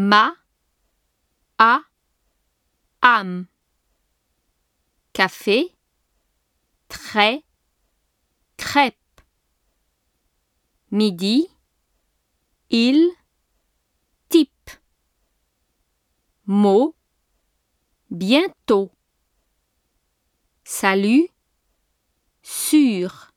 ma, a, âme. Café, très, crêpe. Midi, il, type. Mot, bientôt. Salut, sûr.